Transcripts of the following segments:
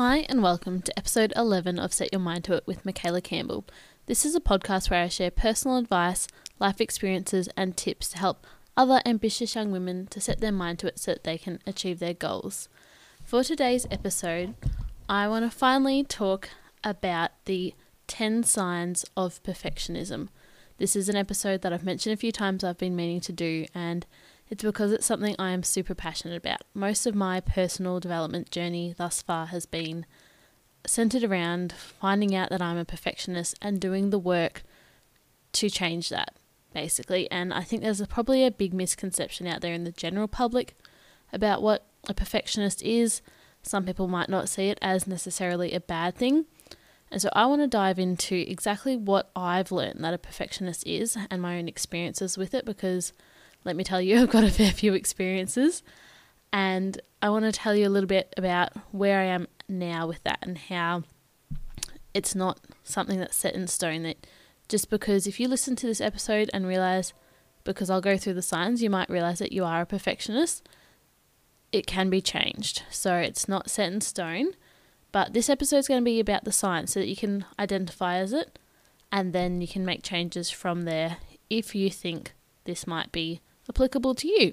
Hi, and welcome to episode 11 of Set Your Mind to It with Michaela Campbell. This is a podcast where I share personal advice, life experiences, and tips to help other ambitious young women to set their mind to it so that they can achieve their goals. For today's episode, I want to finally talk about the 10 signs of perfectionism. This is an episode that I've mentioned a few times I've been meaning to do, and it's because it's something I am super passionate about. Most of my personal development journey thus far has been centered around finding out that I'm a perfectionist and doing the work to change that, basically. And I think there's a, probably a big misconception out there in the general public about what a perfectionist is. Some people might not see it as necessarily a bad thing. And so I want to dive into exactly what I've learned that a perfectionist is and my own experiences with it because let me tell you, I've got a fair few experiences. And I want to tell you a little bit about where I am now with that and how it's not something that's set in stone. That just because if you listen to this episode and realize, because I'll go through the signs, you might realize that you are a perfectionist, it can be changed. So it's not set in stone. But this episode is going to be about the signs so that you can identify as it and then you can make changes from there if you think this might be applicable to you.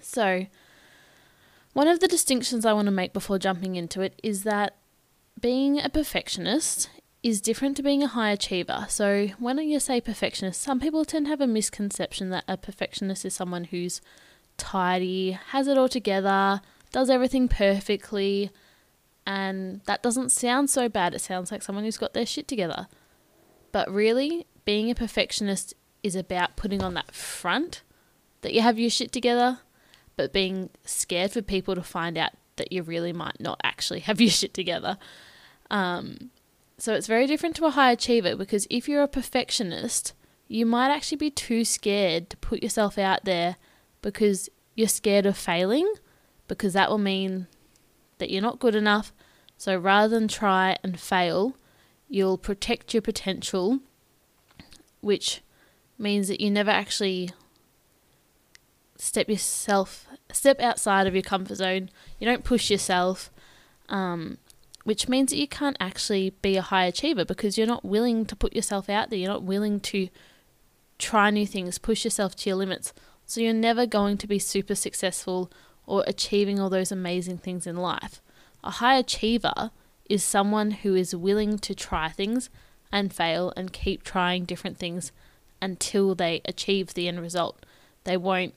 So, one of the distinctions I want to make before jumping into it is that being a perfectionist is different to being a high achiever. So, when you say perfectionist, some people tend to have a misconception that a perfectionist is someone who's tidy, has it all together, does everything perfectly, and that doesn't sound so bad. It sounds like someone who's got their shit together. But really, being a perfectionist is about putting on that front that you have your shit together, but being scared for people to find out that you really might not actually have your shit together. Um, so it's very different to a high achiever because if you're a perfectionist, you might actually be too scared to put yourself out there because you're scared of failing, because that will mean that you're not good enough. So rather than try and fail, you'll protect your potential, which means that you never actually step yourself step outside of your comfort zone. You don't push yourself, um, which means that you can't actually be a high achiever because you're not willing to put yourself out there. You're not willing to try new things, push yourself to your limits. So you're never going to be super successful or achieving all those amazing things in life. A high achiever is someone who is willing to try things and fail and keep trying different things until they achieve the end result. They won't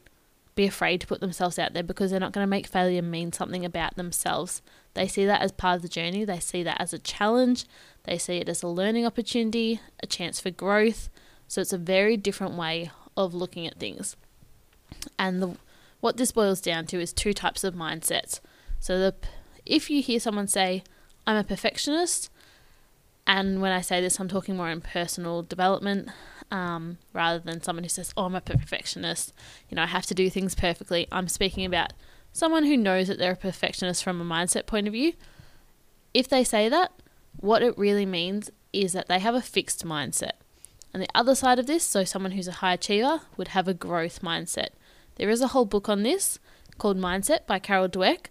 be afraid to put themselves out there because they're not going to make failure mean something about themselves. They see that as part of the journey, they see that as a challenge, they see it as a learning opportunity, a chance for growth. So it's a very different way of looking at things. And the, what this boils down to is two types of mindsets. So the if you hear someone say, I'm a perfectionist, and when I say this, I'm talking more in personal development um, rather than someone who says, Oh, I'm a perfectionist. You know, I have to do things perfectly. I'm speaking about someone who knows that they're a perfectionist from a mindset point of view. If they say that, what it really means is that they have a fixed mindset. And the other side of this, so someone who's a high achiever would have a growth mindset. There is a whole book on this called Mindset by Carol Dweck.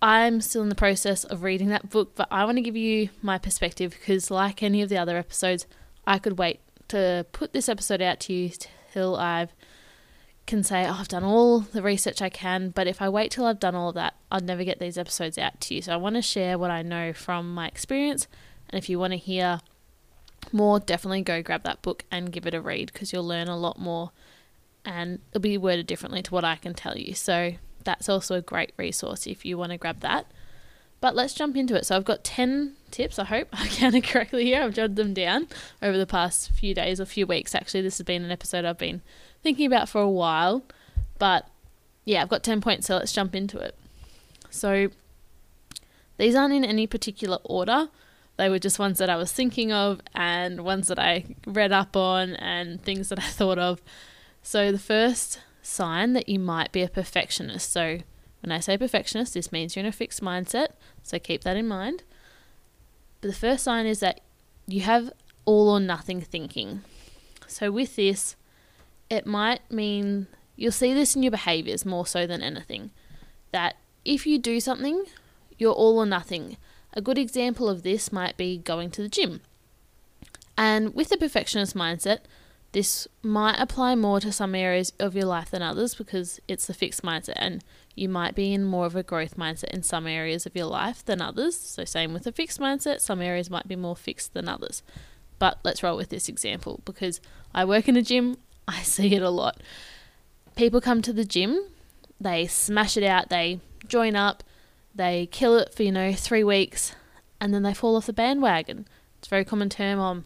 I'm still in the process of reading that book, but I want to give you my perspective because, like any of the other episodes, I could wait to put this episode out to you till I can say, oh, I've done all the research I can. But if I wait till I've done all of that, I'll never get these episodes out to you. So I want to share what I know from my experience. And if you want to hear more, definitely go grab that book and give it a read because you'll learn a lot more and it'll be worded differently to what I can tell you. So that's also a great resource if you want to grab that. But let's jump into it. So I've got 10 tips, I hope I counted correctly here. I've jotted them down over the past few days or few weeks. Actually, this has been an episode I've been thinking about for a while. But yeah, I've got 10 points, so let's jump into it. So these aren't in any particular order. They were just ones that I was thinking of and ones that I read up on and things that I thought of. So the first sign that you might be a perfectionist. So when I say perfectionist, this means you're in a fixed mindset, so keep that in mind. But the first sign is that you have all or nothing thinking. So with this, it might mean you'll see this in your behaviors more so than anything. That if you do something, you're all or nothing. A good example of this might be going to the gym. And with the perfectionist mindset, this might apply more to some areas of your life than others because it's the fixed mindset, and you might be in more of a growth mindset in some areas of your life than others. So, same with a fixed mindset, some areas might be more fixed than others. But let's roll with this example because I work in a gym, I see it a lot. People come to the gym, they smash it out, they join up, they kill it for, you know, three weeks, and then they fall off the bandwagon. It's a very common term. I'm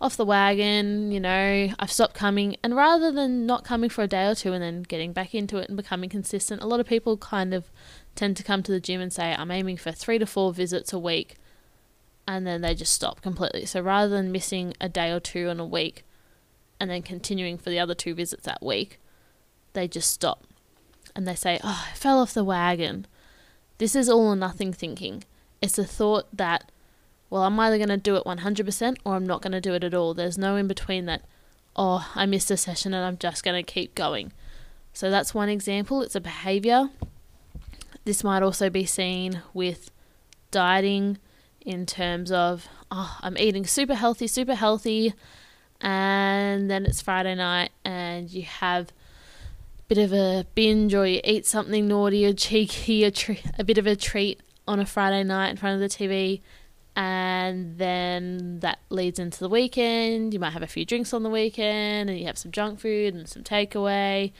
off the wagon, you know, I've stopped coming. And rather than not coming for a day or two and then getting back into it and becoming consistent, a lot of people kind of tend to come to the gym and say, I'm aiming for three to four visits a week. And then they just stop completely. So rather than missing a day or two in a week and then continuing for the other two visits that week, they just stop. And they say, Oh, I fell off the wagon. This is all or nothing thinking. It's a thought that well, I'm either going to do it 100% or I'm not going to do it at all. There's no in between that, oh, I missed a session and I'm just going to keep going. So that's one example. It's a behavior. This might also be seen with dieting in terms of, oh, I'm eating super healthy, super healthy, and then it's Friday night and you have a bit of a binge or you eat something naughty or cheeky, a, a bit of a treat on a Friday night in front of the TV and then that leads into the weekend. You might have a few drinks on the weekend, and you have some junk food and some takeaway,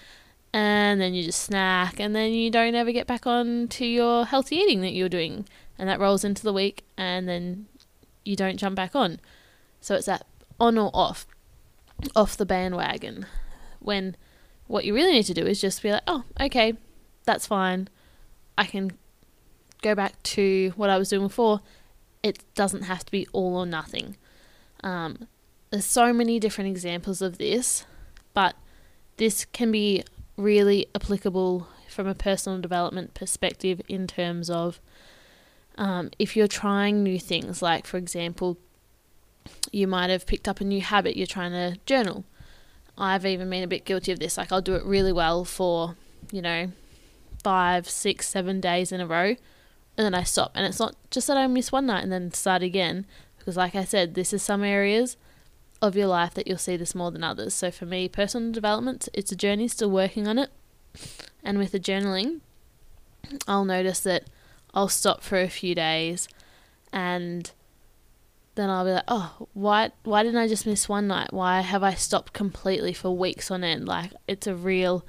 and then you just snack, and then you don't ever get back on to your healthy eating that you're doing, and that rolls into the week, and then you don't jump back on. So it's that on or off, off the bandwagon. When what you really need to do is just be like, oh, okay, that's fine. I can go back to what I was doing before it doesn't have to be all or nothing. Um, there's so many different examples of this, but this can be really applicable from a personal development perspective in terms of um, if you're trying new things, like for example, you might have picked up a new habit, you're trying to journal. I've even been a bit guilty of this. Like, I'll do it really well for, you know, five, six, seven days in a row and then I stop. And it's not just that I miss one night and then start again, because like I said, this is some areas of your life that you'll see this more than others. So for me, personal development, it's a journey, still working on it. And with the journaling, I'll notice that I'll stop for a few days and then I'll be like, oh, why why didn't I just miss one night? Why have I stopped completely for weeks on end? Like it's a real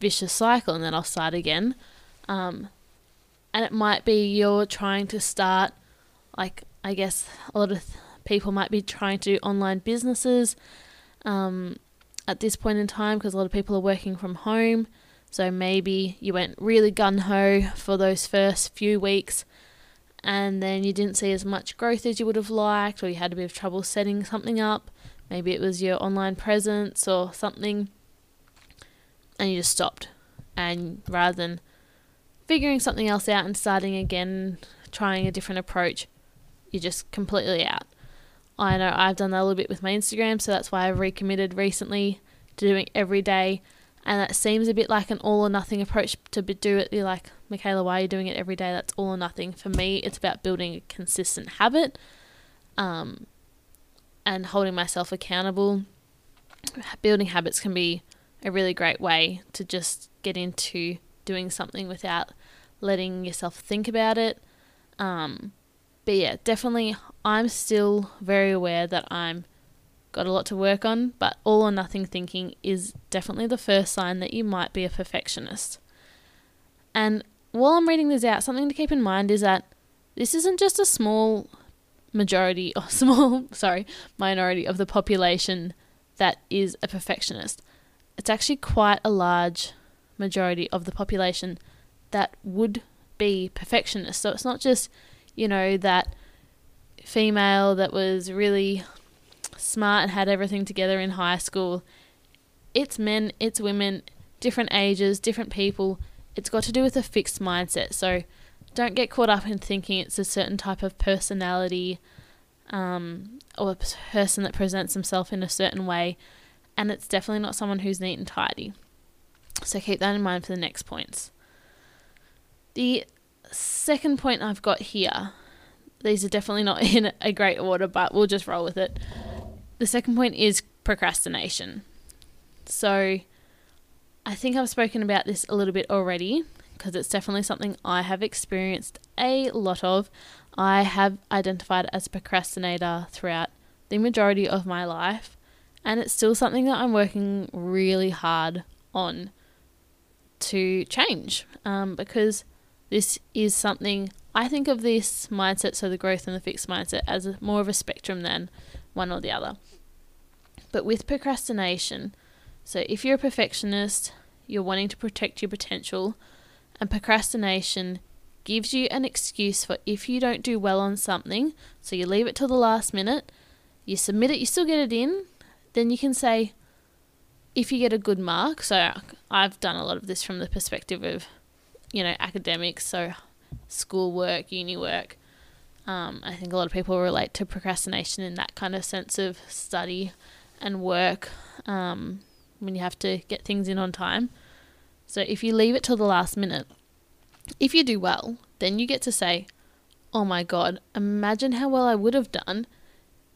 vicious cycle, and then I'll start again. Um, and it might be you're trying to start like i guess a lot of people might be trying to do online businesses um, at this point in time because a lot of people are working from home. So maybe you went really gun-ho for those first few weeks and then you didn't see as much growth as you would have liked or you had a bit of trouble setting something up. Maybe it was your online presence or something and you just stopped. And rather than figuring something else out and starting again, trying a different approach, you're just completely out. I know I've done that a little bit with my Instagram, so that's why I've recommitted recently to doing every day. And that seems a bit like an all or nothing approach to do it. You're like, Michaela, why are you doing it every day? That's all or nothing. For me, it's about building a consistent habit um, and holding myself accountable. Building habits can be a really great way to just get into doing something without letting yourself think about it. Um, but yeah, definitely, I'm still very aware that I'm got a lot to work on, but all or nothing thinking is definitely the first sign that you might be a perfectionist. And while I'm reading this out, something to keep in mind is that this isn't just a small majority or small, sorry, minority of the population that is a perfectionist. It's actually quite a large majority of the population that would be perfectionists. So it's not just, you know, that female that was really smart and had everything together in high school. It's men, it's women, different ages, different people. It's got to do with a fixed mindset. So don't get caught up in thinking it's a certain type of personality um, or a person that presents himself in a certain way. And it's definitely not someone who's neat and tidy. So keep that in mind for the next points. The second point I've got here, these are definitely not in a great order, but we'll just roll with it. The second point is procrastination. So I think I've spoken about this a little bit already because it's definitely something I have experienced a lot of. I have identified as a procrastinator throughout the majority of my life, and it's still something that I'm working really hard on to change um, because this is something I think of this mindset, so the growth and the fixed mindset, as a, more of a spectrum than one or the other. But with procrastination, so if you're a perfectionist, you're wanting to protect your potential, and procrastination gives you an excuse for if you don't do well on something, so you leave it till the last minute, you submit it, you still get it in, then you can say, if you get a good mark, so I've done a lot of this from the perspective of, you know, academics, so school work, uni work. Um, I think a lot of people relate to procrastination in that kind of sense of study and work um, when you have to get things in on time. So if you leave it till the last minute, if you do well, then you get to say, "Oh my god, imagine how well I would have done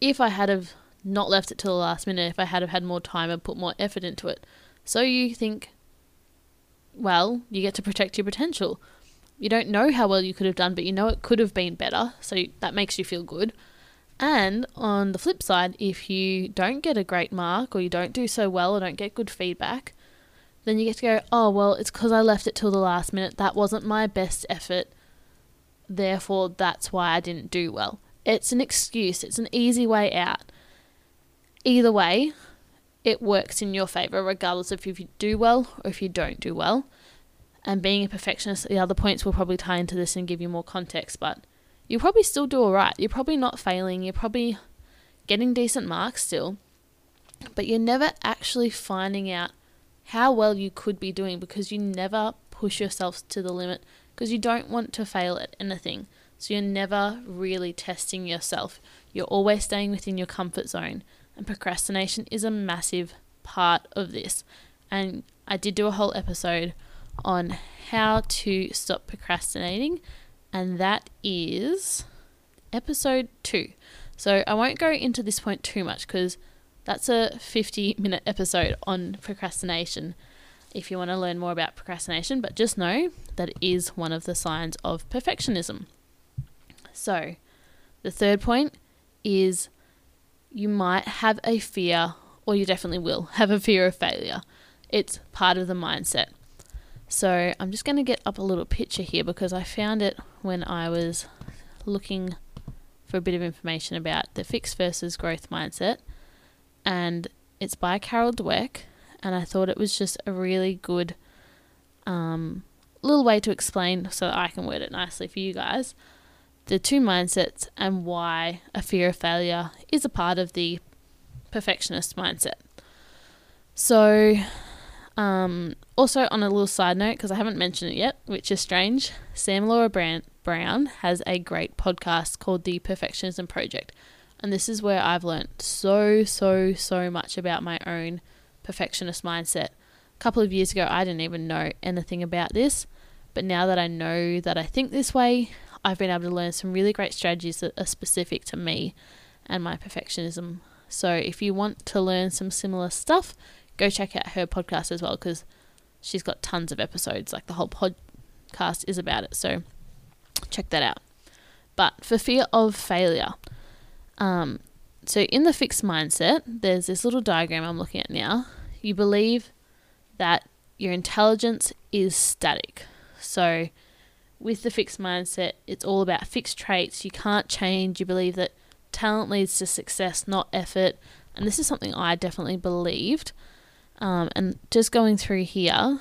if I had have not left it till the last minute, if I had have had more time and put more effort into it." So you think, well, you get to protect your potential. You don't know how well you could have done, but you know it could have been better, so that makes you feel good. And on the flip side, if you don't get a great mark or you don't do so well or don't get good feedback, then you get to go, oh, well, it's because I left it till the last minute. That wasn't my best effort. Therefore, that's why I didn't do well. It's an excuse, it's an easy way out. Either way, it works in your favor, regardless of if you do well or if you don't do well. And being a perfectionist, the other points will probably tie into this and give you more context, but you probably still do all right. You're probably not failing. You're probably getting decent marks still, but you're never actually finding out how well you could be doing because you never push yourself to the limit because you don't want to fail at anything. So you're never really testing yourself. You're always staying within your comfort zone. And procrastination is a massive part of this. And I did do a whole episode on how to stop procrastinating, and that is episode two. So I won't go into this point too much because that's a 50 minute episode on procrastination if you want to learn more about procrastination, but just know that it is one of the signs of perfectionism. So, the third point is you might have a fear, or you definitely will have a fear of failure. It's part of the mindset. So, I'm just going to get up a little picture here because I found it when I was looking for a bit of information about the fixed versus growth mindset and it's by Carol Dweck, and I thought it was just a really good um, little way to explain so I can word it nicely for you guys the two mindsets and why a fear of failure is a part of the perfectionist mindset. So, um, also on a little side note, because I haven't mentioned it yet, which is strange, Sam Laura Brand- Brown has a great podcast called The Perfectionism Project. And this is where I've learned so, so, so much about my own perfectionist mindset. A couple of years ago, I didn't even know anything about this. But now that I know that I think this way, I've been able to learn some really great strategies that are specific to me and my perfectionism. So if you want to learn some similar stuff, go check out her podcast as well because she's got tons of episodes. Like the whole podcast is about it. So check that out. But for fear of failure, um, so in the fixed mindset, there's this little diagram I'm looking at now. You believe that your intelligence is static. So with the fixed mindset, it's all about fixed traits. You can't change. You believe that talent leads to success, not effort. And this is something I definitely believed. Um, and just going through here,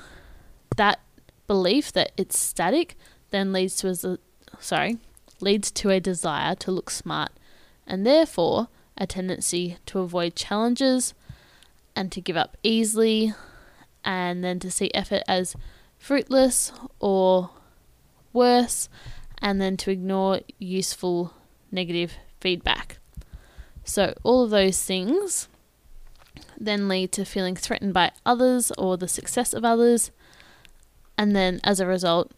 that belief that it's static then leads to a sorry leads to a desire to look smart and therefore a tendency to avoid challenges and to give up easily, and then to see effort as fruitless or worse, and then to ignore useful negative feedback. So, all of those things then lead to feeling threatened by others or the success of others, and then as a result,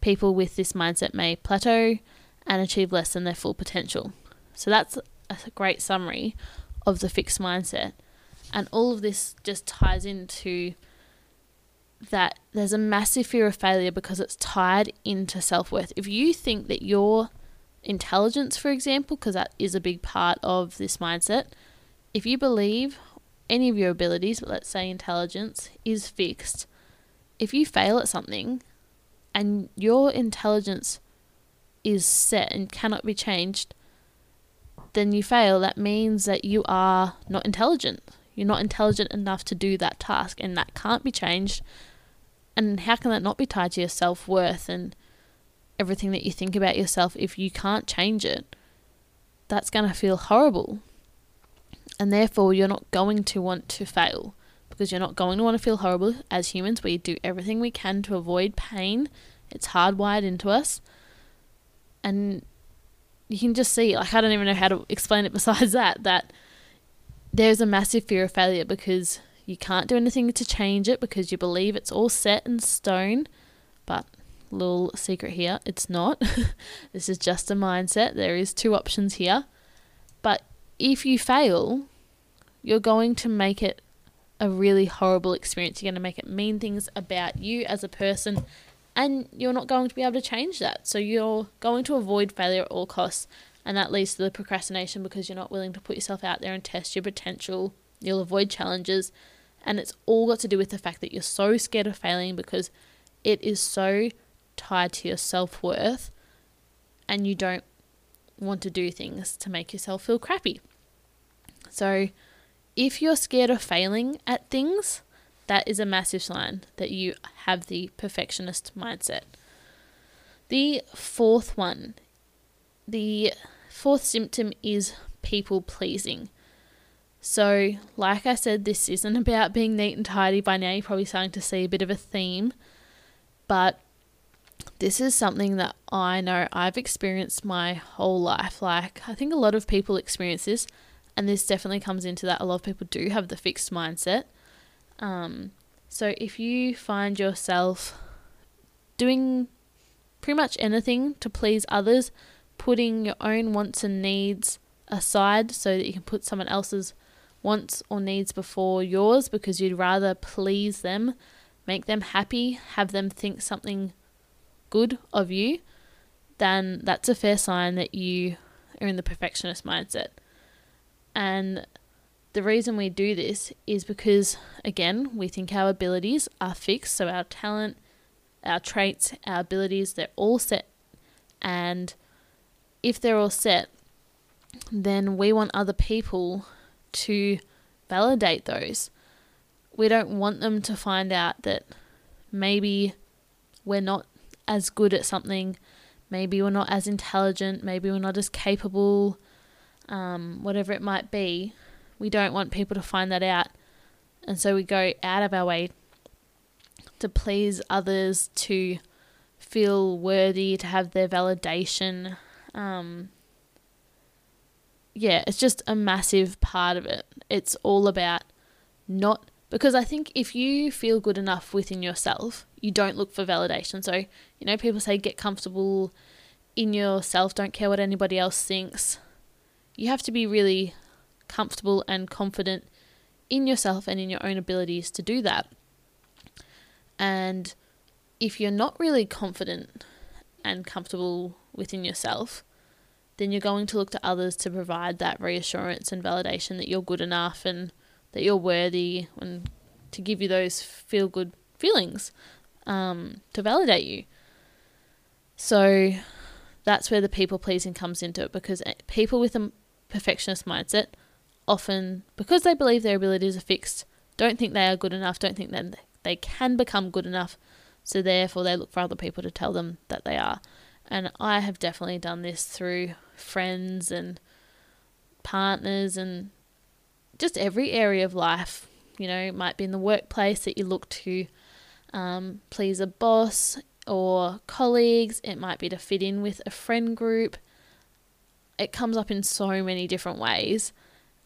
people with this mindset may plateau and achieve less than their full potential. So that's a great summary of the fixed mindset. And all of this just ties into that there's a massive fear of failure because it's tied into self worth. If you think that your intelligence, for example, because that is a big part of this mindset, if you believe any of your abilities, but let's say intelligence, is fixed, if you fail at something and your intelligence is set and cannot be changed, then you fail. That means that you are not intelligent. You're not intelligent enough to do that task, and that can't be changed. And how can that not be tied to your self worth and everything that you think about yourself if you can't change it? That's going to feel horrible. And therefore, you're not going to want to fail because you're not going to want to feel horrible. As humans, we do everything we can to avoid pain, it's hardwired into us. And you can just see, like, I don't even know how to explain it besides that, that there's a massive fear of failure because you can't do anything to change it because you believe it's all set in stone. But, little secret here, it's not. this is just a mindset. There is two options here. But if you fail, you're going to make it a really horrible experience. You're going to make it mean things about you as a person, and you're not going to be able to change that. So you're going to avoid failure at all costs, and that leads to the procrastination because you're not willing to put yourself out there and test your potential. You'll avoid challenges, and it's all got to do with the fact that you're so scared of failing because it is so tied to your self worth and you don't want to do things to make yourself feel crappy. So, if you're scared of failing at things, that is a massive sign that you have the perfectionist mindset. The fourth one, the fourth symptom is people pleasing. So, like I said, this isn't about being neat and tidy. By now, you're probably starting to see a bit of a theme, but this is something that I know I've experienced my whole life. Like, I think a lot of people experience this, and this definitely comes into that. A lot of people do have the fixed mindset. Um, so, if you find yourself doing pretty much anything to please others, putting your own wants and needs aside so that you can put someone else's wants or needs before yours because you'd rather please them, make them happy, have them think something good of you, then that's a fair sign that you are in the perfectionist mindset. And the reason we do this is because, again, we think our abilities are fixed. So our talent, our traits, our abilities, they're all set. And if they're all set, then we want other people to validate those. We don't want them to find out that maybe we're not as good at something, maybe we're not as intelligent, maybe we're not as capable, um, whatever it might be. We don't want people to find that out. And so we go out of our way to please others, to feel worthy, to have their validation. Um, yeah, it's just a massive part of it. It's all about not because I think if you feel good enough within yourself, you don't look for validation. So, you know, people say get comfortable in yourself, don't care what anybody else thinks. You have to be really comfortable and confident in yourself and in your own abilities to do that. And if you're not really confident and comfortable within yourself, then you're going to look to others to provide that reassurance and validation that you're good enough and that you're worthy and to give you those feel good feelings um, to validate you. So that's where the people pleasing comes into it because eh, people with a perfectionist mindset often, because they believe their abilities are fixed, don't think they are good enough, don't think that they can become good enough. So therefore, they look for other people to tell them that they are. And I have definitely done this through friends and partners and just every area of life. You know, it might be in the workplace that you look to um, please a boss or colleagues, it might be to fit in with a friend group. It comes up in so many different ways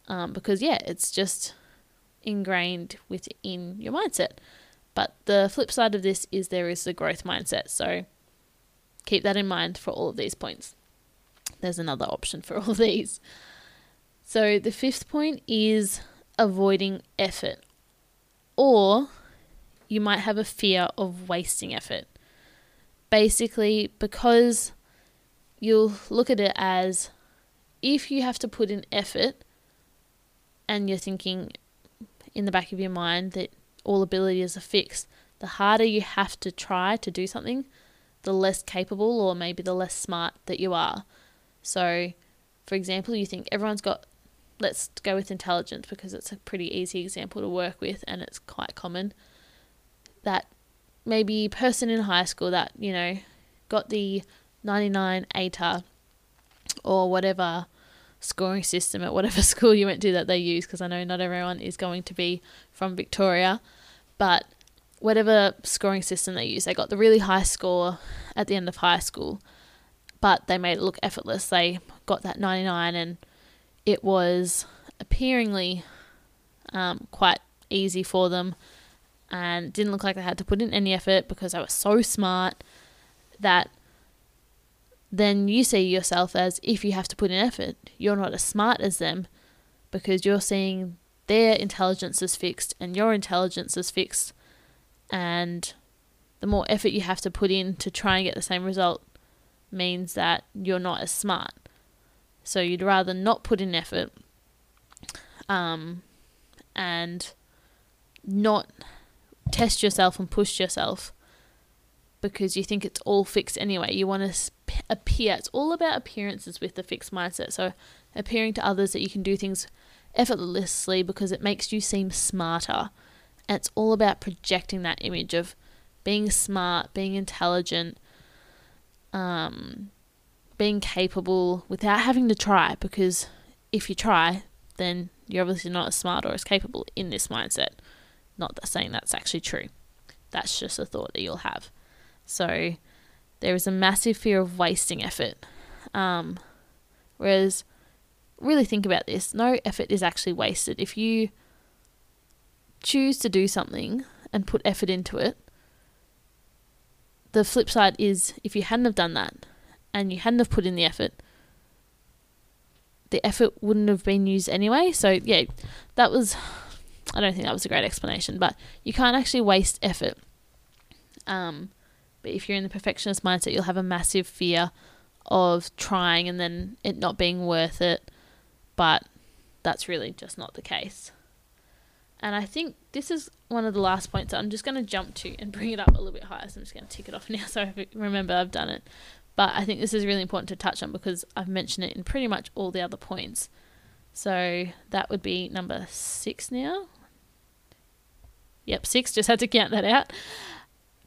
um, because, yeah, it's just ingrained within your mindset. But the flip side of this is there is the growth mindset. So, keep that in mind for all of these points. There's another option for all these. So the fifth point is avoiding effort, or you might have a fear of wasting effort. Basically, because you'll look at it as if you have to put in effort and you're thinking in the back of your mind that all abilities are fixed, the harder you have to try to do something, the less capable or maybe the less smart that you are. So, for example, you think everyone's got, let's go with intelligence because it's a pretty easy example to work with and it's quite common. That maybe person in high school that, you know, got the 99 ATAR or whatever scoring system at whatever school you went to that they use because I know not everyone is going to be from Victoria, but whatever scoring system they use, they got the really high score at the end of high school, but they made it look effortless. They got that 99 and it was appearingly um, quite easy for them and didn't look like they had to put in any effort because they were so smart that then you see yourself as if you have to put in effort, you're not as smart as them because you're seeing their intelligence is fixed and your intelligence is fixed. And the more effort you have to put in to try and get the same result means that you're not as smart. So you'd rather not put in effort um, and not test yourself and push yourself because you think it's all fixed anyway. You want to appear. It's all about appearances with the fixed mindset. So, appearing to others that you can do things effortlessly because it makes you seem smarter. And it's all about projecting that image of being smart, being intelligent, um, being capable without having to try. Because if you try, then you're obviously not as smart or as capable in this mindset. Not saying that's actually true. That's just a thought that you'll have. So there is a massive fear of wasting effort. Um, whereas, really think about this no effort is actually wasted. If you choose to do something and put effort into it, the flip side is if you hadn't have done that and you hadn't have put in the effort, the effort wouldn't have been used anyway. So yeah, that was I don't think that was a great explanation, but you can't actually waste effort. Um, but if you're in the perfectionist mindset, you'll have a massive fear of trying and then it not being worth it. But that's really just not the case. And I think this is one of the last points that I'm just going to jump to and bring it up a little bit higher. So I'm just going to tick it off now so I remember I've done it. But I think this is really important to touch on because I've mentioned it in pretty much all the other points. So that would be number six now. Yep, six, just had to count that out.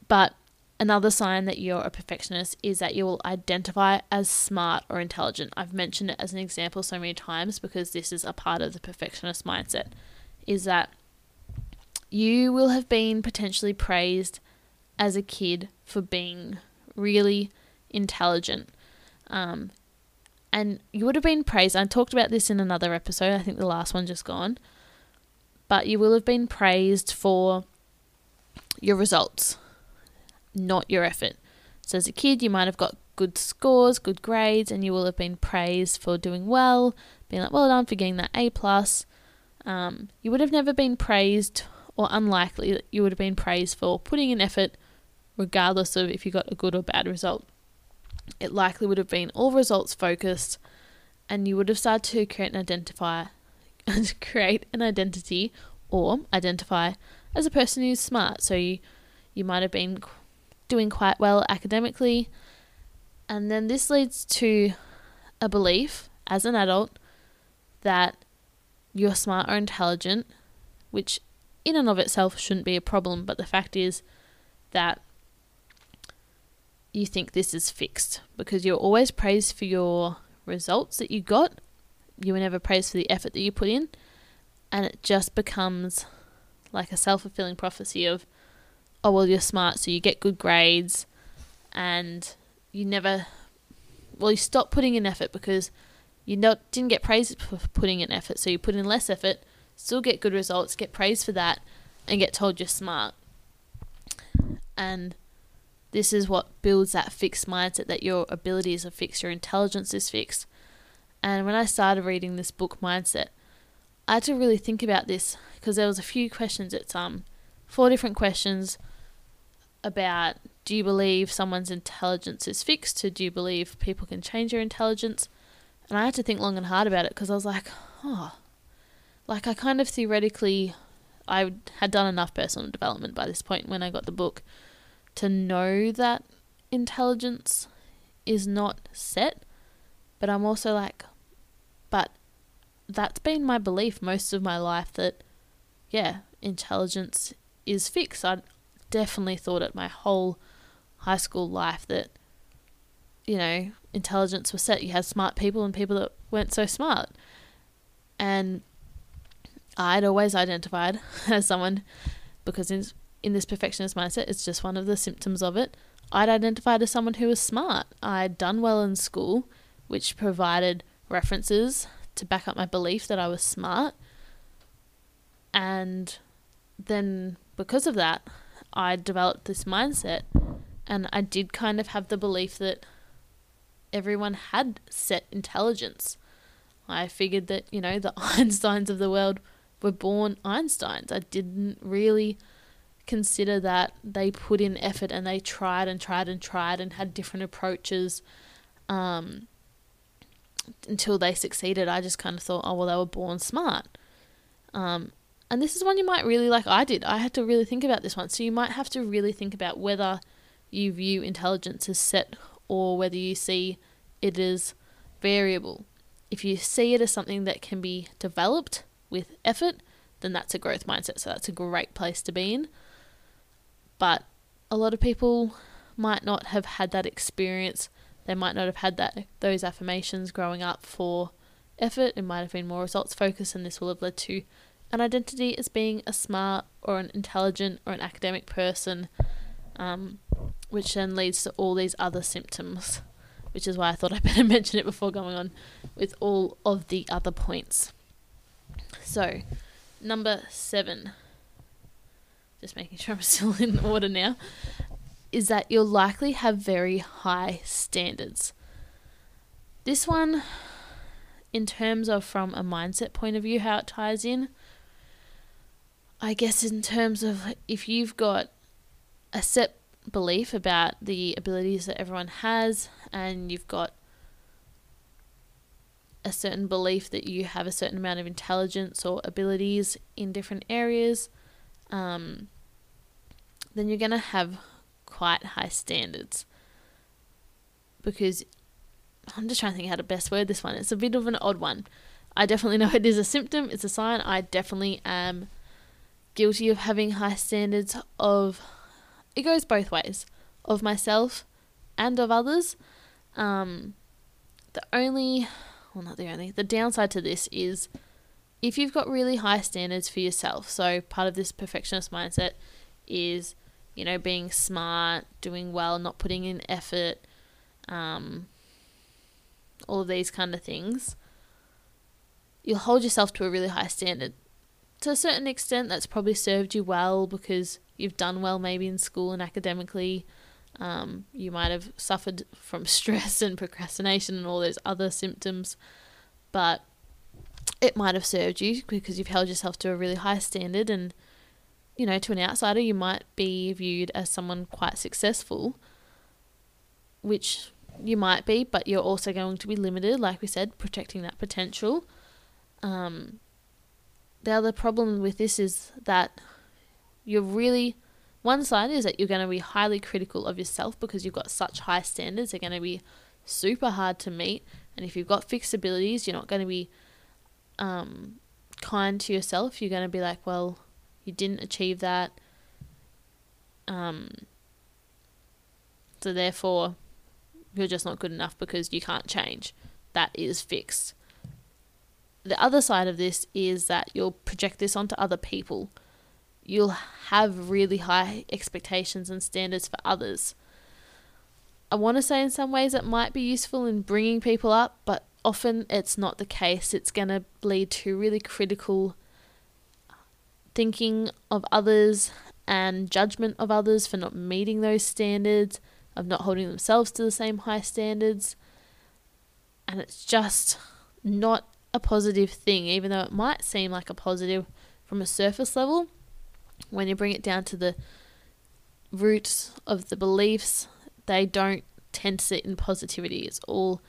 But Another sign that you're a perfectionist is that you will identify as smart or intelligent. I've mentioned it as an example so many times because this is a part of the perfectionist mindset. Is that you will have been potentially praised as a kid for being really intelligent. Um, and you would have been praised. I talked about this in another episode, I think the last one just gone. But you will have been praised for your results not your effort. So as a kid, you might have got good scores, good grades, and you will have been praised for doing well, being like, well done for getting that A plus. Um, you would have never been praised, or unlikely that you would have been praised for putting in effort, regardless of if you got a good or bad result. It likely would have been all results focused, and you would have started to create an identify, create an identity, or identify as a person who's smart. So you, you might have been doing quite well academically. And then this leads to a belief as an adult that you're smart or intelligent, which in and of itself shouldn't be a problem, but the fact is that you think this is fixed because you're always praised for your results that you got. You were never praised for the effort that you put in. And it just becomes like a self fulfilling prophecy of oh well you're smart so you get good grades and you never well you stop putting in effort because you not didn't get praised for putting in effort so you put in less effort still get good results get praised for that and get told you're smart and this is what builds that fixed mindset that your abilities are fixed, your intelligence is fixed. And when I started reading this book, Mindset, I had to really think about this because there was a few questions. It's um four different questions about do you believe someone's intelligence is fixed? To do you believe people can change your intelligence? And I had to think long and hard about it because I was like, oh, like I kind of theoretically, I had done enough personal development by this point when I got the book to know that intelligence is not set. But I'm also like, but that's been my belief most of my life that, yeah, intelligence is fixed. I definitely thought it my whole high school life that, you know, intelligence was set. You had smart people and people that weren't so smart. And I'd always identified as someone, because in, in this perfectionist mindset, it's just one of the symptoms of it. I'd identified as someone who was smart. I'd done well in school, which provided references to back up my belief that I was smart. And then because of that, I developed this mindset and I did kind of have the belief that everyone had set intelligence. I figured that, you know, the Einsteins of the world were born Einsteins. I didn't really consider that they put in effort and they tried and tried and tried and had different approaches um, until they succeeded. I just kind of thought, oh, well, they were born smart. Um, and this is one you might really like I did. I had to really think about this one. So you might have to really think about whether you view intelligence as set or whether you see it as variable. If you see it as something that can be developed with effort, then that's a growth mindset. So that's a great place to be in. But a lot of people might not have had that experience. They might not have had that those affirmations growing up for effort. It might have been more results focused and this will have led to an identity as being a smart or an intelligent or an academic person, um, which then leads to all these other symptoms, which is why I thought I better mention it before going on with all of the other points. So, number seven, just making sure I'm still in order now, is that you'll likely have very high standards. This one, in terms of from a mindset point of view, how it ties in, I guess in terms of if you've got a set belief about the abilities that everyone has and you've got a certain belief that you have a certain amount of intelligence or abilities in different areas, um, then you're going to have quite high standards. Because I'm just trying to think how to best word this one. It's a bit of an odd one. I definitely know it is a symptom, it's a sign. I definitely am guilty of having high standards of it goes both ways of myself and of others um, the only well not the only the downside to this is if you've got really high standards for yourself so part of this perfectionist mindset is you know being smart doing well not putting in effort um, all of these kind of things you'll hold yourself to a really high standard to a certain extent, that's probably served you well because you've done well maybe in school and academically. Um, you might have suffered from stress and procrastination and all those other symptoms, but it might have served you because you've held yourself to a really high standard. And, you know, to an outsider, you might be viewed as someone quite successful, which you might be, but you're also going to be limited, like we said, protecting that potential. Um, the other problem with this is that you're really one side is that you're going to be highly critical of yourself because you've got such high standards. They're going to be super hard to meet, and if you've got fixed abilities, you're not going to be um, kind to yourself. You're going to be like, well, you didn't achieve that. Um, so therefore, you're just not good enough because you can't change. That is fixed the other side of this is that you'll project this onto other people. You'll have really high expectations and standards for others. I want to say in some ways it might be useful in bringing people up, but often it's not the case. It's going to lead to really critical thinking of others and judgment of others for not meeting those standards, of not holding themselves to the same high standards. And it's just not a positive thing, even though it might seem like a positive from a surface level. When you bring it down to the roots of the beliefs, they don't tend to sit in positivity. It's all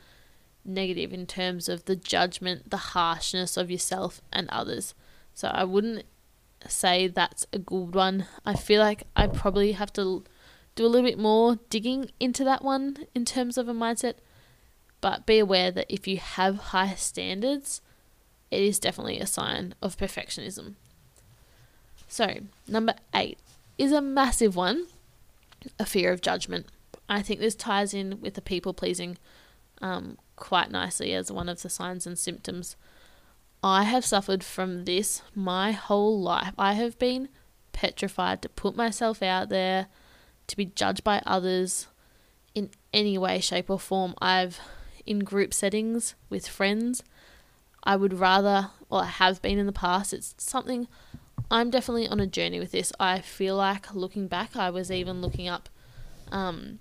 negative in terms of the judgment, the harshness of yourself and others. So I wouldn't say that's a good one. I feel like I probably have to do a little bit more digging into that one in terms of a mindset. But be aware that if you have high standards, it is definitely a sign of perfectionism. So, number eight is a massive one a fear of judgment. I think this ties in with the people pleasing um, quite nicely as one of the signs and symptoms. I have suffered from this my whole life. I have been petrified to put myself out there, to be judged by others in any way, shape, or form. I've, in group settings with friends, I would rather, well, I have been in the past. It's something I'm definitely on a journey with this. I feel like looking back, I was even looking up um,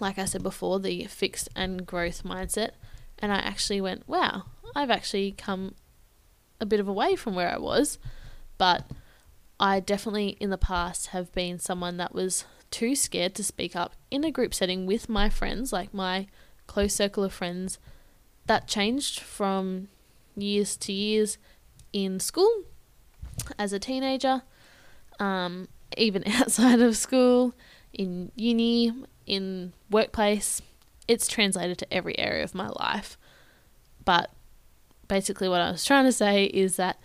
like I said before, the fixed and growth mindset. And I actually went, wow, I've actually come a bit of a way from where I was. But I definitely in the past have been someone that was too scared to speak up in a group setting with my friends, like my close circle of friends. That changed from years to years in school as a teenager, um, even outside of school, in uni, in workplace, it's translated to every area of my life. But basically, what I was trying to say is that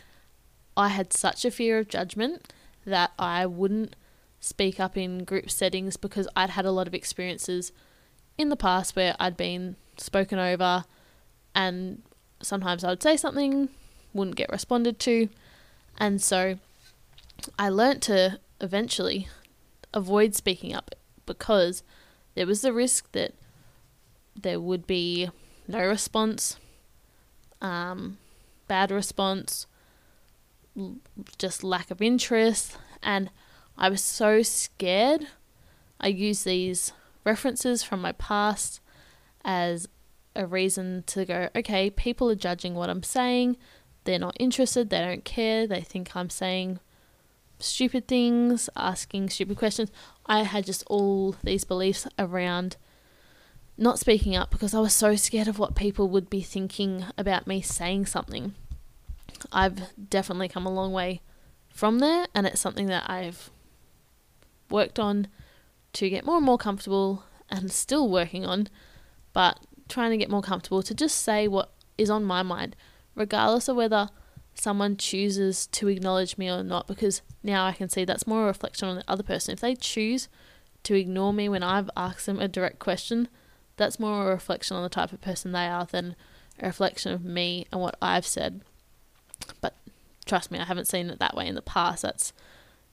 I had such a fear of judgment that I wouldn't speak up in group settings because I'd had a lot of experiences in the past where I'd been spoken over and sometimes I would say something, wouldn't get responded to. And so I learnt to eventually avoid speaking up because there was the risk that there would be no response, um, bad response, just lack of interest, and I was so scared. I use these references from my past as a reason to go, okay, people are judging what I'm saying. They're not interested. They don't care. They think I'm saying stupid things, asking stupid questions. I had just all these beliefs around not speaking up because I was so scared of what people would be thinking about me saying something. I've definitely come a long way from there, and it's something that I've worked on to get more and more comfortable and still working on, but trying to get more comfortable to just say what is on my mind, regardless of whether someone chooses to acknowledge me or not because now I can see that's more a reflection on the other person. If they choose to ignore me when I've asked them a direct question, that's more a reflection on the type of person they are than a reflection of me and what I've said. But trust me, I haven't seen it that way in the past. That's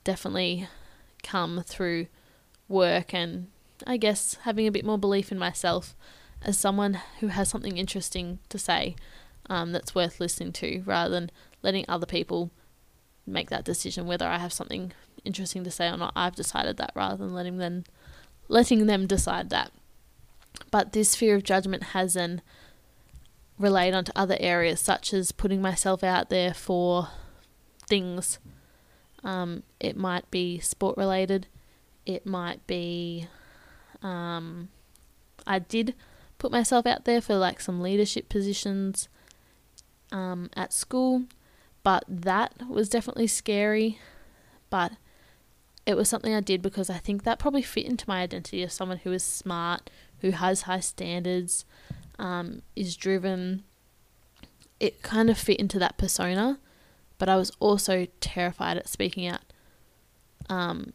definitely come through work and I guess having a bit more belief in myself as someone who has something interesting to say um, that's worth listening to rather than letting other people make that decision whether I have something interesting to say or not. I've decided that rather than letting them letting them decide that. But this fear of judgment has then relayed onto other areas such as putting myself out there for things. Um, it might be sport related. It might be um, I did put myself out there for like some leadership positions um, at school but that was definitely scary. But it was something I did because I think that probably fit into my identity as someone who is smart, who has high standards, um, is driven. It kind of fit into that persona, but I was also terrified at speaking out. Um,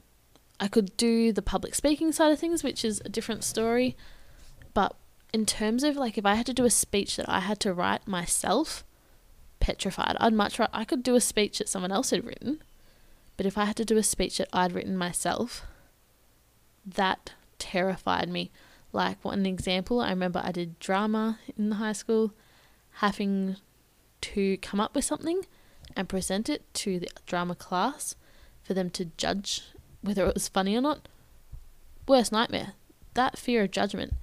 I could do the public speaking side of things, which is a different story, but in terms of like if I had to do a speech that I had to write myself, petrified. I'd much rather, I could do a speech that someone else had written, but if I had to do a speech that I'd written myself, that terrified me. Like one example, I remember I did drama in high school, having to come up with something and present it to the drama class for them to judge whether it was funny or not. Worst nightmare. That fear of judgment.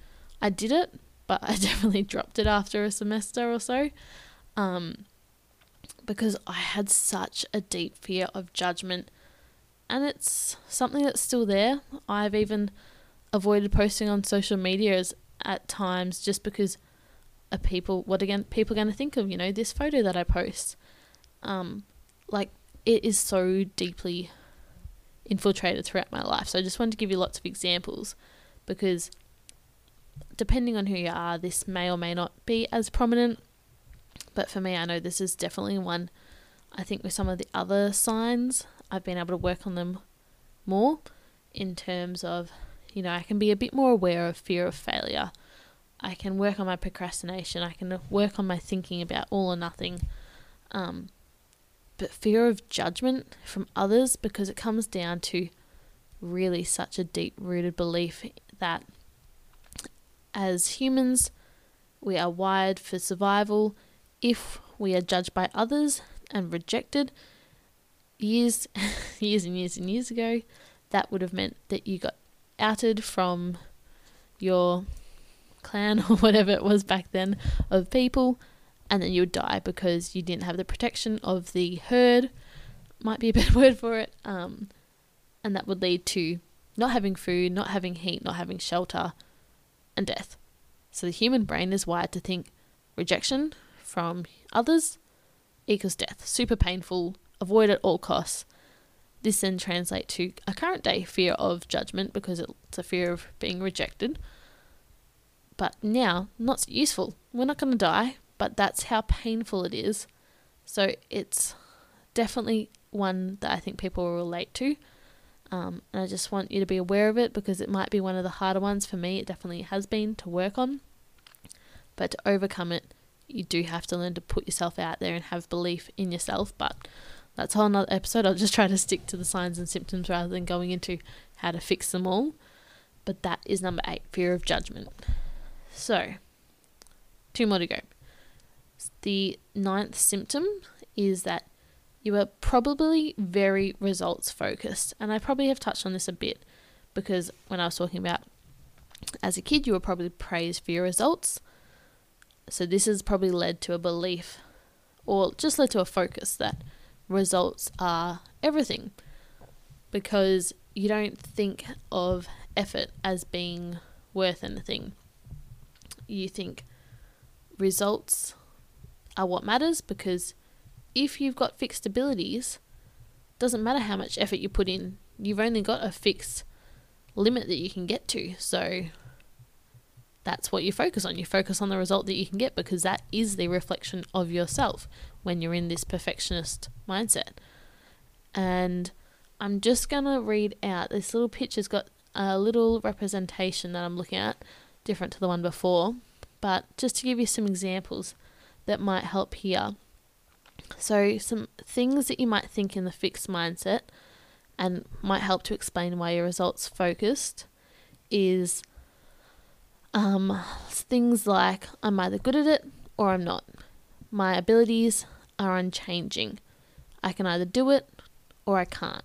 I did it, but I definitely dropped it after a semester or so. Um, because I had such a deep fear of judgment. And it's something that's still there. I've even avoided posting on social media at times just because are people what again people going to think of you know this photo that I post um like it is so deeply infiltrated throughout my life so I just wanted to give you lots of examples because depending on who you are this may or may not be as prominent but for me I know this is definitely one I think with some of the other signs I've been able to work on them more in terms of you know I can be a bit more aware of fear of failure I can work on my procrastination. I can work on my thinking about all or nothing. Um, but fear of judgment from others because it comes down to really such a deep rooted belief that as humans, we are wired for survival. If we are judged by others and rejected, years, years and years and years ago, that would have meant that you got outed from your clan or whatever it was back then of people, and then you would die because you didn't have the protection of the herd. Might be a better word for it. Um, and that would lead to not having food, not having heat, not having shelter, and death. So the human brain is wired to think rejection from others equals death. Super painful, avoid at all costs. This then translates to a current day fear of judgment because it's a fear of being rejected but now not useful. We're not going to die, but that's how painful it is. So it's definitely one that I think people will relate to. Um, and I just want you to be aware of it because it might be one of the harder ones for me. It definitely has been to work on. But to overcome it, you do have to learn to put yourself out there and have belief in yourself. But that's a whole nother episode. I'll just try to stick to the signs and symptoms rather than going into how to fix them all. But that is number eight fear of judgment. So, two more to go. The ninth symptom is that you are probably very results focused. And I probably have touched on this a bit because when I was talking about as a kid, you were probably praised for your results. So, this has probably led to a belief or just led to a focus that results are everything because you don't think of effort as being worth anything you think results are what matters because if you've got fixed abilities, doesn't matter how much effort you put in, you've only got a fixed limit that you can get to. So that's what you focus on. You focus on the result that you can get because that is the reflection of yourself when you're in this perfectionist mindset. And I'm just going to read out this little picture's got a little representation that I'm looking at different to the one before, but just to give you some examples that might help here. So, some things that you might think in the fixed mindset and might help to explain why your results focused is um, things like I'm either good at it or I'm not. My abilities are unchanging. I can either do it or I can't.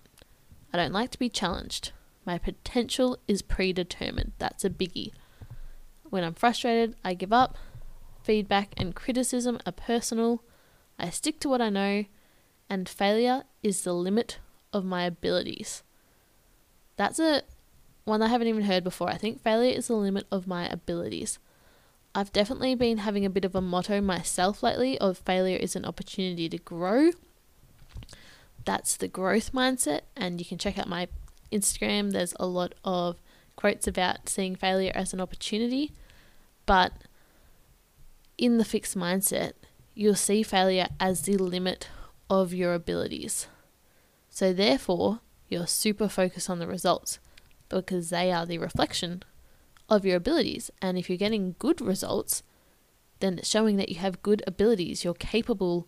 I don't like to be challenged. My potential is predetermined. That's a biggie. When I'm frustrated, I give up. Feedback and criticism are personal. I stick to what I know, and failure is the limit of my abilities. That's a one I haven't even heard before. I think failure is the limit of my abilities. I've definitely been having a bit of a motto myself lately of failure is an opportunity to grow. That's the growth mindset, and you can check out my Instagram. There's a lot of quotes about seeing failure as an opportunity. But in the fixed mindset, you'll see failure as the limit of your abilities. So, therefore, you're super focused on the results because they are the reflection of your abilities. And if you're getting good results, then it's showing that you have good abilities, you're capable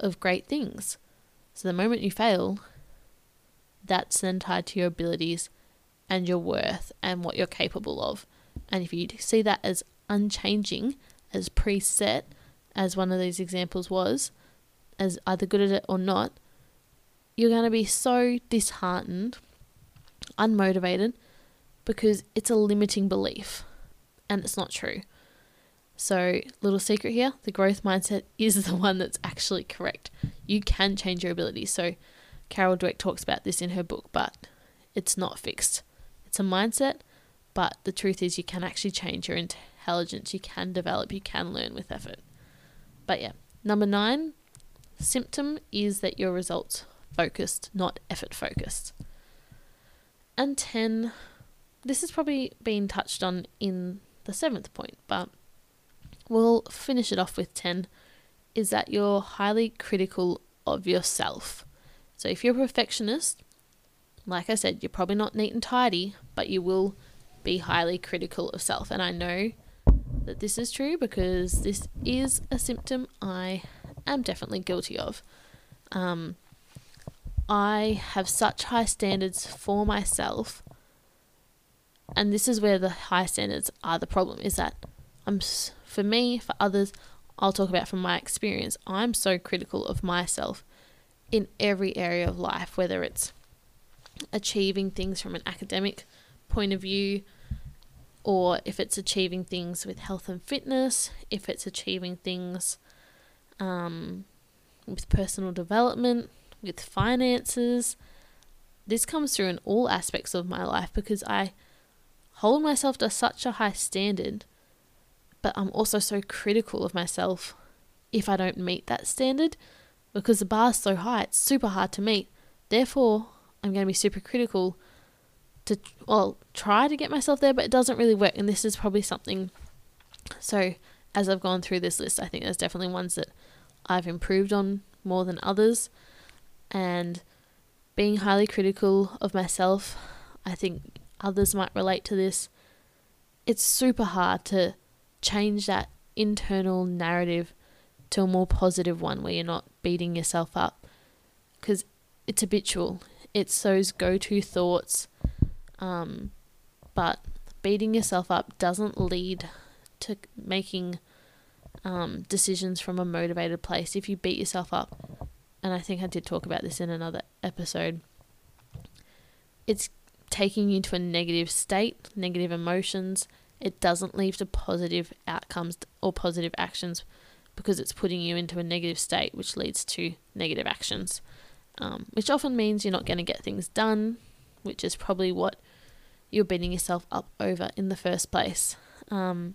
of great things. So, the moment you fail, that's then tied to your abilities and your worth and what you're capable of. And if you see that as unchanging as preset, as one of these examples was, as either good at it or not, you're going to be so disheartened unmotivated because it's a limiting belief and it's not true. So, little secret here the growth mindset is the one that's actually correct. You can change your abilities. So, Carol Dweck talks about this in her book, but it's not fixed. It's a mindset, but the truth is, you can actually change your intelligence. You can develop, you can learn with effort. But yeah, number nine symptom is that your results focused, not effort focused. And 10, this has probably been touched on in the seventh point, but we'll finish it off with 10 is that you're highly critical of yourself. So if you're a perfectionist, like I said, you're probably not neat and tidy, but you will be highly critical of self. And I know that this is true because this is a symptom I am definitely guilty of. Um, I have such high standards for myself, and this is where the high standards are the problem. Is that I'm for me, for others, I'll talk about from my experience. I'm so critical of myself in every area of life, whether it's achieving things from an academic point of view, or if it's achieving things with health and fitness, if it's achieving things um, with personal development, with finances. This comes through in all aspects of my life because I hold myself to such a high standard, but I'm also so critical of myself if I don't meet that standard because the bar's so high, it's super hard to meet. Therefore, I'm going to be super critical to well try to get myself there, but it doesn't really work. And this is probably something. So as I've gone through this list, I think there's definitely ones that I've improved on more than others, and being highly critical of myself. I think others might relate to this. It's super hard to change that internal narrative to a more positive one where you're not beating yourself up because it's habitual. It's those go to thoughts um, but beating yourself up doesn't lead to making um, decisions from a motivated place. If you beat yourself up, and I think I did talk about this in another episode, it's taking you to a negative state, negative emotions. It doesn't lead to positive outcomes or positive actions because it's putting you into a negative state, which leads to negative actions, um, which often means you're not going to get things done, which is probably what you're beating yourself up over in the first place. Um,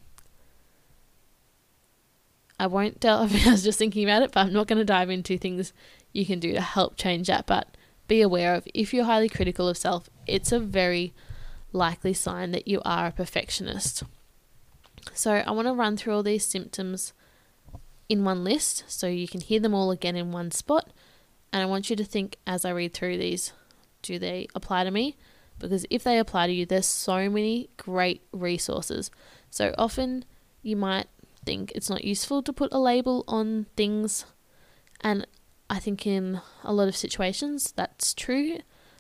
I won't delve, I was just thinking about it, but I'm not going to dive into things you can do to help change that. But be aware of if you're highly critical of self, it's a very likely sign that you are a perfectionist. So I want to run through all these symptoms in one list so you can hear them all again in one spot. And I want you to think as I read through these do they apply to me? because if they apply to you, there's so many great resources. So often you might think it's not useful to put a label on things, and I think in a lot of situations that's true.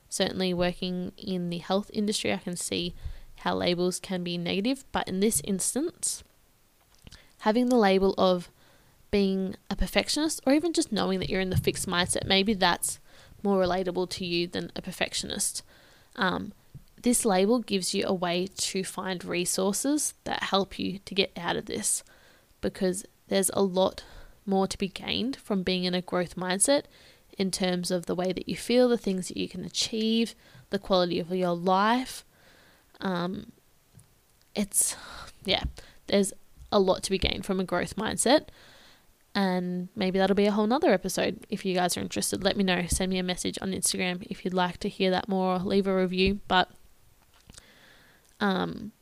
Certainly, working in the health industry, I can see how labels can be negative, but in this instance, having the label of being a perfectionist or even just knowing that you're in the fixed mindset, maybe that's more relatable to you than a perfectionist. Um, this label gives you a way to find resources that help you to get out of this because there's a lot more to be gained from being in a growth mindset in terms of the way that you feel, the things that you can achieve, the quality of your life. Um, it's, yeah, there's a lot to be gained from a growth mindset. And maybe that'll be a whole nother episode. If you guys are interested, let me know. Send me a message on Instagram if you'd like to hear that more or leave a review. But um,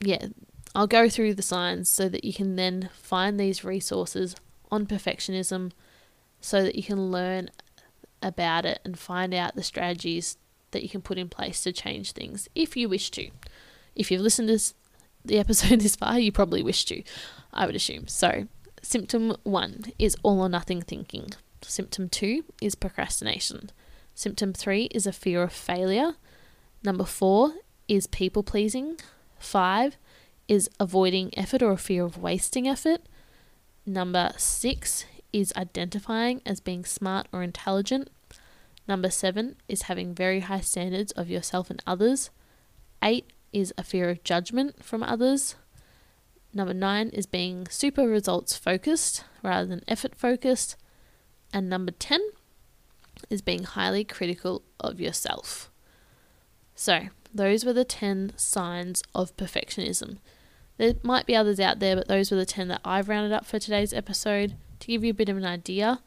yeah, I'll go through the signs so that you can then find these resources on perfectionism so that you can learn about it and find out the strategies that you can put in place to change things if you wish to. If you've listened to the episode this far, you probably wish to, I would assume. So, Symptom one is all or nothing thinking. Symptom two is procrastination. Symptom three is a fear of failure. Number four is people pleasing. Five is avoiding effort or a fear of wasting effort. Number six is identifying as being smart or intelligent. Number seven is having very high standards of yourself and others. Eight is a fear of judgment from others. Number nine is being super results focused rather than effort focused. And number 10 is being highly critical of yourself. So, those were the 10 signs of perfectionism. There might be others out there, but those were the 10 that I've rounded up for today's episode to give you a bit of an idea.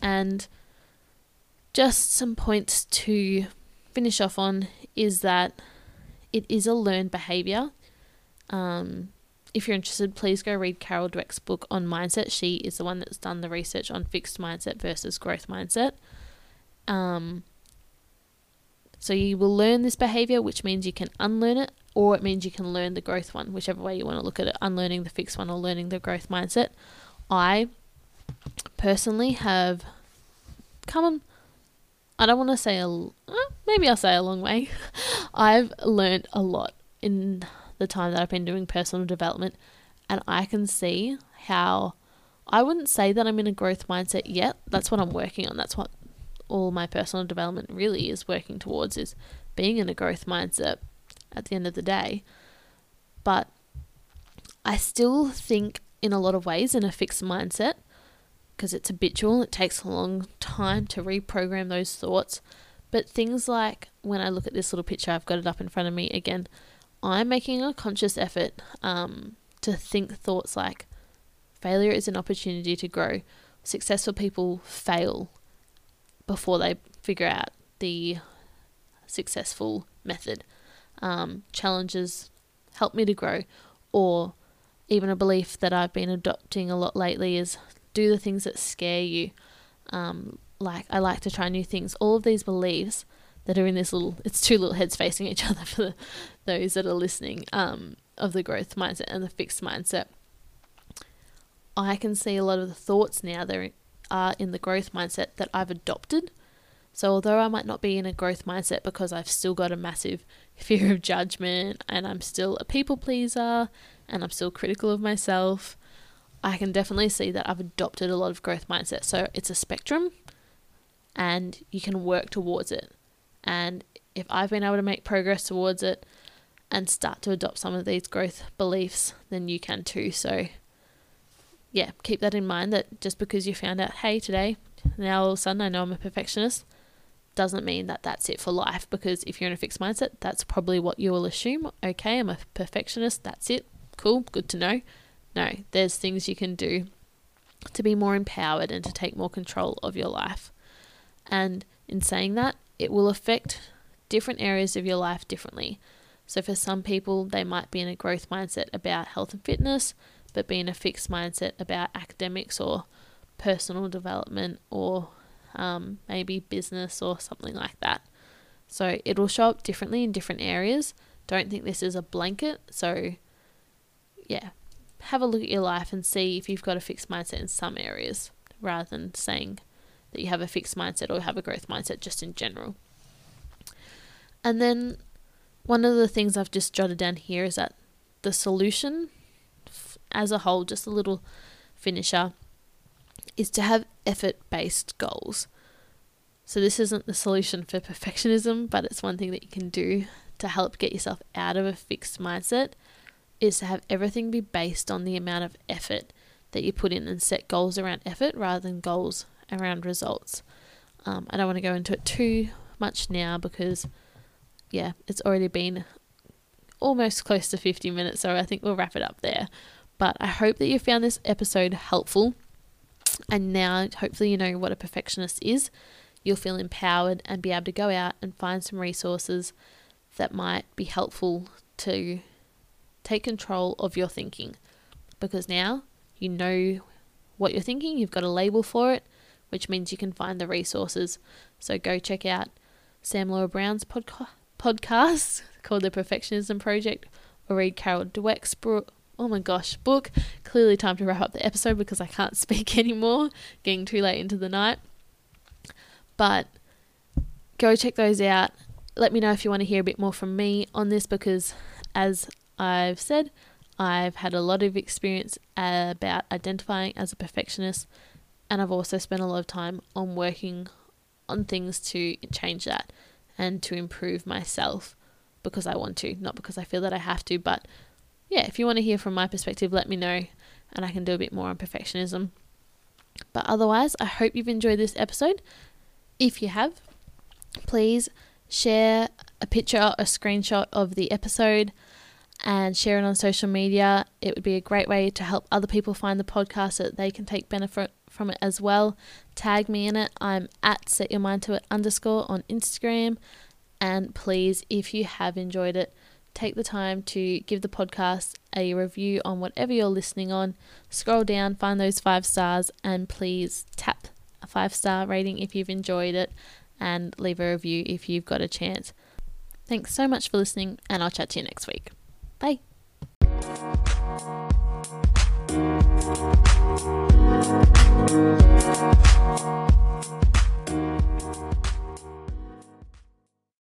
And just some points to finish off on is that it is a learned behavior. Um, if you're interested, please go read Carol Dweck's book on mindset. She is the one that's done the research on fixed mindset versus growth mindset. Um, so you will learn this behavior, which means you can unlearn it, or it means you can learn the growth one, whichever way you want to look at it, unlearning the fixed one or learning the growth mindset. I personally have come I don't want to say a uh, maybe I'll say a long way. I've learned a lot in the time that I've been doing personal development, and I can see how I wouldn't say that I'm in a growth mindset yet. That's what I'm working on. That's what all my personal development really is working towards is being in a growth mindset at the end of the day. But I still think in a lot of ways in a fixed mindset because it's habitual. It takes a long time to reprogram those thoughts. But things like when I look at this little picture, I've got it up in front of me again. I'm making a conscious effort um, to think thoughts like failure is an opportunity to grow. Successful people fail before they figure out the successful method. Um, challenges help me to grow, or even a belief that I've been adopting a lot lately is do the things that scare you. Um, like I like to try new things. All of these beliefs that are in this little it's two little heads facing each other for the, those that are listening um, of the growth mindset and the fixed mindset i can see a lot of the thoughts now that are in the growth mindset that i've adopted so although i might not be in a growth mindset because i've still got a massive fear of judgment and i'm still a people pleaser and i'm still critical of myself i can definitely see that i've adopted a lot of growth mindset so it's a spectrum and you can work towards it and if I've been able to make progress towards it and start to adopt some of these growth beliefs, then you can too. So, yeah, keep that in mind that just because you found out, hey, today, now all of a sudden I know I'm a perfectionist, doesn't mean that that's it for life. Because if you're in a fixed mindset, that's probably what you will assume. Okay, I'm a perfectionist, that's it. Cool, good to know. No, there's things you can do to be more empowered and to take more control of your life. And in saying that, it will affect different areas of your life differently. So, for some people, they might be in a growth mindset about health and fitness, but be in a fixed mindset about academics or personal development or um, maybe business or something like that. So, it will show up differently in different areas. Don't think this is a blanket. So, yeah, have a look at your life and see if you've got a fixed mindset in some areas rather than saying that you have a fixed mindset or have a growth mindset just in general. And then one of the things I've just jotted down here is that the solution as a whole, just a little finisher, is to have effort based goals. So, this isn't the solution for perfectionism, but it's one thing that you can do to help get yourself out of a fixed mindset is to have everything be based on the amount of effort that you put in and set goals around effort rather than goals around results. Um, I don't want to go into it too much now because, yeah, it's already been almost close to 50 minutes, so I think we'll wrap it up there. But I hope that you found this episode helpful. And now, hopefully, you know what a perfectionist is. You'll feel empowered and be able to go out and find some resources that might be helpful to take control of your thinking. Because now you know what you're thinking, you've got a label for it, which means you can find the resources. So go check out Sam Laura Brown's podca- podcast called The Perfectionism Project or read Carol Dweck's book. Oh my gosh, book. Clearly, time to wrap up the episode because I can't speak anymore, getting too late into the night. But go check those out. Let me know if you want to hear a bit more from me on this because, as I've said, I've had a lot of experience about identifying as a perfectionist and I've also spent a lot of time on working on things to change that and to improve myself because I want to, not because I feel that I have to. But yeah, if you want to hear from my perspective, let me know and I can do a bit more on perfectionism. But otherwise, I hope you've enjoyed this episode. If you have, please share a picture, a screenshot of the episode, and share it on social media. It would be a great way to help other people find the podcast so that they can take benefit from it as well. Tag me in it. I'm at set your mind to it underscore on Instagram. And please, if you have enjoyed it, take the time to give the podcast a review on whatever you're listening on. Scroll down, find those five stars, and please tap a five star rating if you've enjoyed it and leave a review if you've got a chance. Thanks so much for listening, and I'll chat to you next week. Bye.